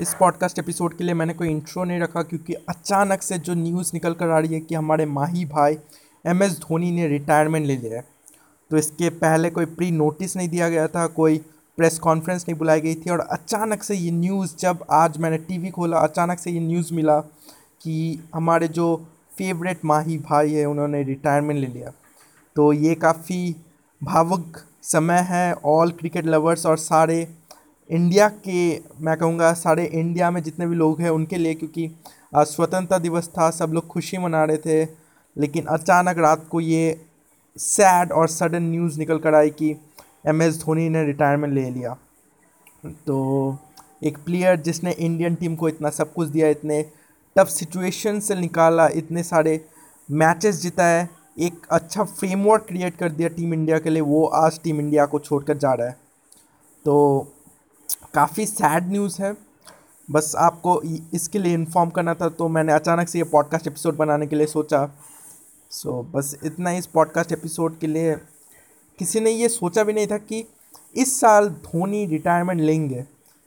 इस podcast episode के लिए मैंने कोई इंट्रो नहीं रखा क्योंकि अचानक से जो न्यूज़ निकल कर आ रही है कि हमारे माही भाई एम एस धोनी ने रिटायरमेंट ले लिया है। तो इसके पहले कोई प्री नोटिस नहीं दिया गया था, कोई प्रेस कॉन्फ्रेंस नहीं बुलाई गई थी और अचानक से ये न्यूज़ जब आज मैंने टीवी खोला, अचानक से ये न्यूज़ मिला कि हमारे जो फेवरेट माही भाई है, उन्होंने रिटायरमेंट ले लिया। तो ये काफ़ी भावुक समय है ऑल क्रिकेट लवर्स और सारे इंडिया के, मैं कहूँगा सारे इंडिया में जितने भी लोग हैं उनके लिए, क्योंकि स्वतंत्रता दिवस था, सब लोग खुशी मना रहे थे, लेकिन अचानक रात को ये सैड और सडन न्यूज़ निकल कर आई कि एम एस धोनी ने रिटायरमेंट ले लिया। तो एक प्लेयर जिसने इंडियन टीम को इतना सब कुछ दिया, इतने टफ सिचुएशन से निकाला, इतने सारे मैचेस जीता है, एक अच्छा फ्रेमवर्क क्रिएट कर दिया टीम इंडिया के लिए, वो आज टीम इंडिया को छोड़कर जा रहा है। तो काफ़ी सैड न्यूज़ है। बस आपको इसके लिए इन्फॉर्म करना था तो मैंने अचानक से ये पॉडकास्ट एपिसोड बनाने के लिए सोचा। सो so, बस इतना ही इस पॉडकास्ट एपिसोड के लिए। किसी ने ये सोचा भी नहीं था कि इस साल धोनी रिटायरमेंट लेंगे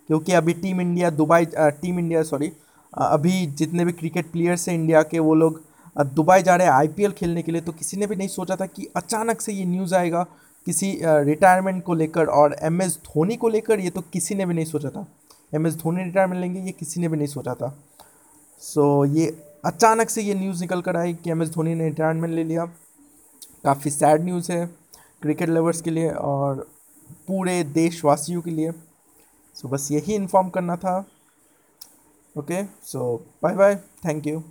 क्योंकि अभी team India Dubai team India sorry अभी जितने भी क्रिकेट प्लेयर्स हैं इंडिया के वो लोग दुबई जा रहे हैं आईपीएल खेलने के लिए तो किसी ने भी नहीं सोचा था कि अचानक से ये न्यूज़ आएगा। किसी रिटायरमेंट को लेकर और एम एस धोनी को लेकर ये तो किसी ने भी नहीं सोचा था। एम एस धोनी रिटायरमेंट लेंगे ये किसी ने भी नहीं सोचा था। सो so, ये अचानक से ये न्यूज़ निकल कर आई कि एम एस धोनी ने रिटायरमेंट ले लिया। काफ़ी सैड न्यूज़ है क्रिकेट लवर्स के लिए और पूरे देशवासियों के लिए। सो so, बस यही इन्फॉर्म करना था। Okay so bye bye thank you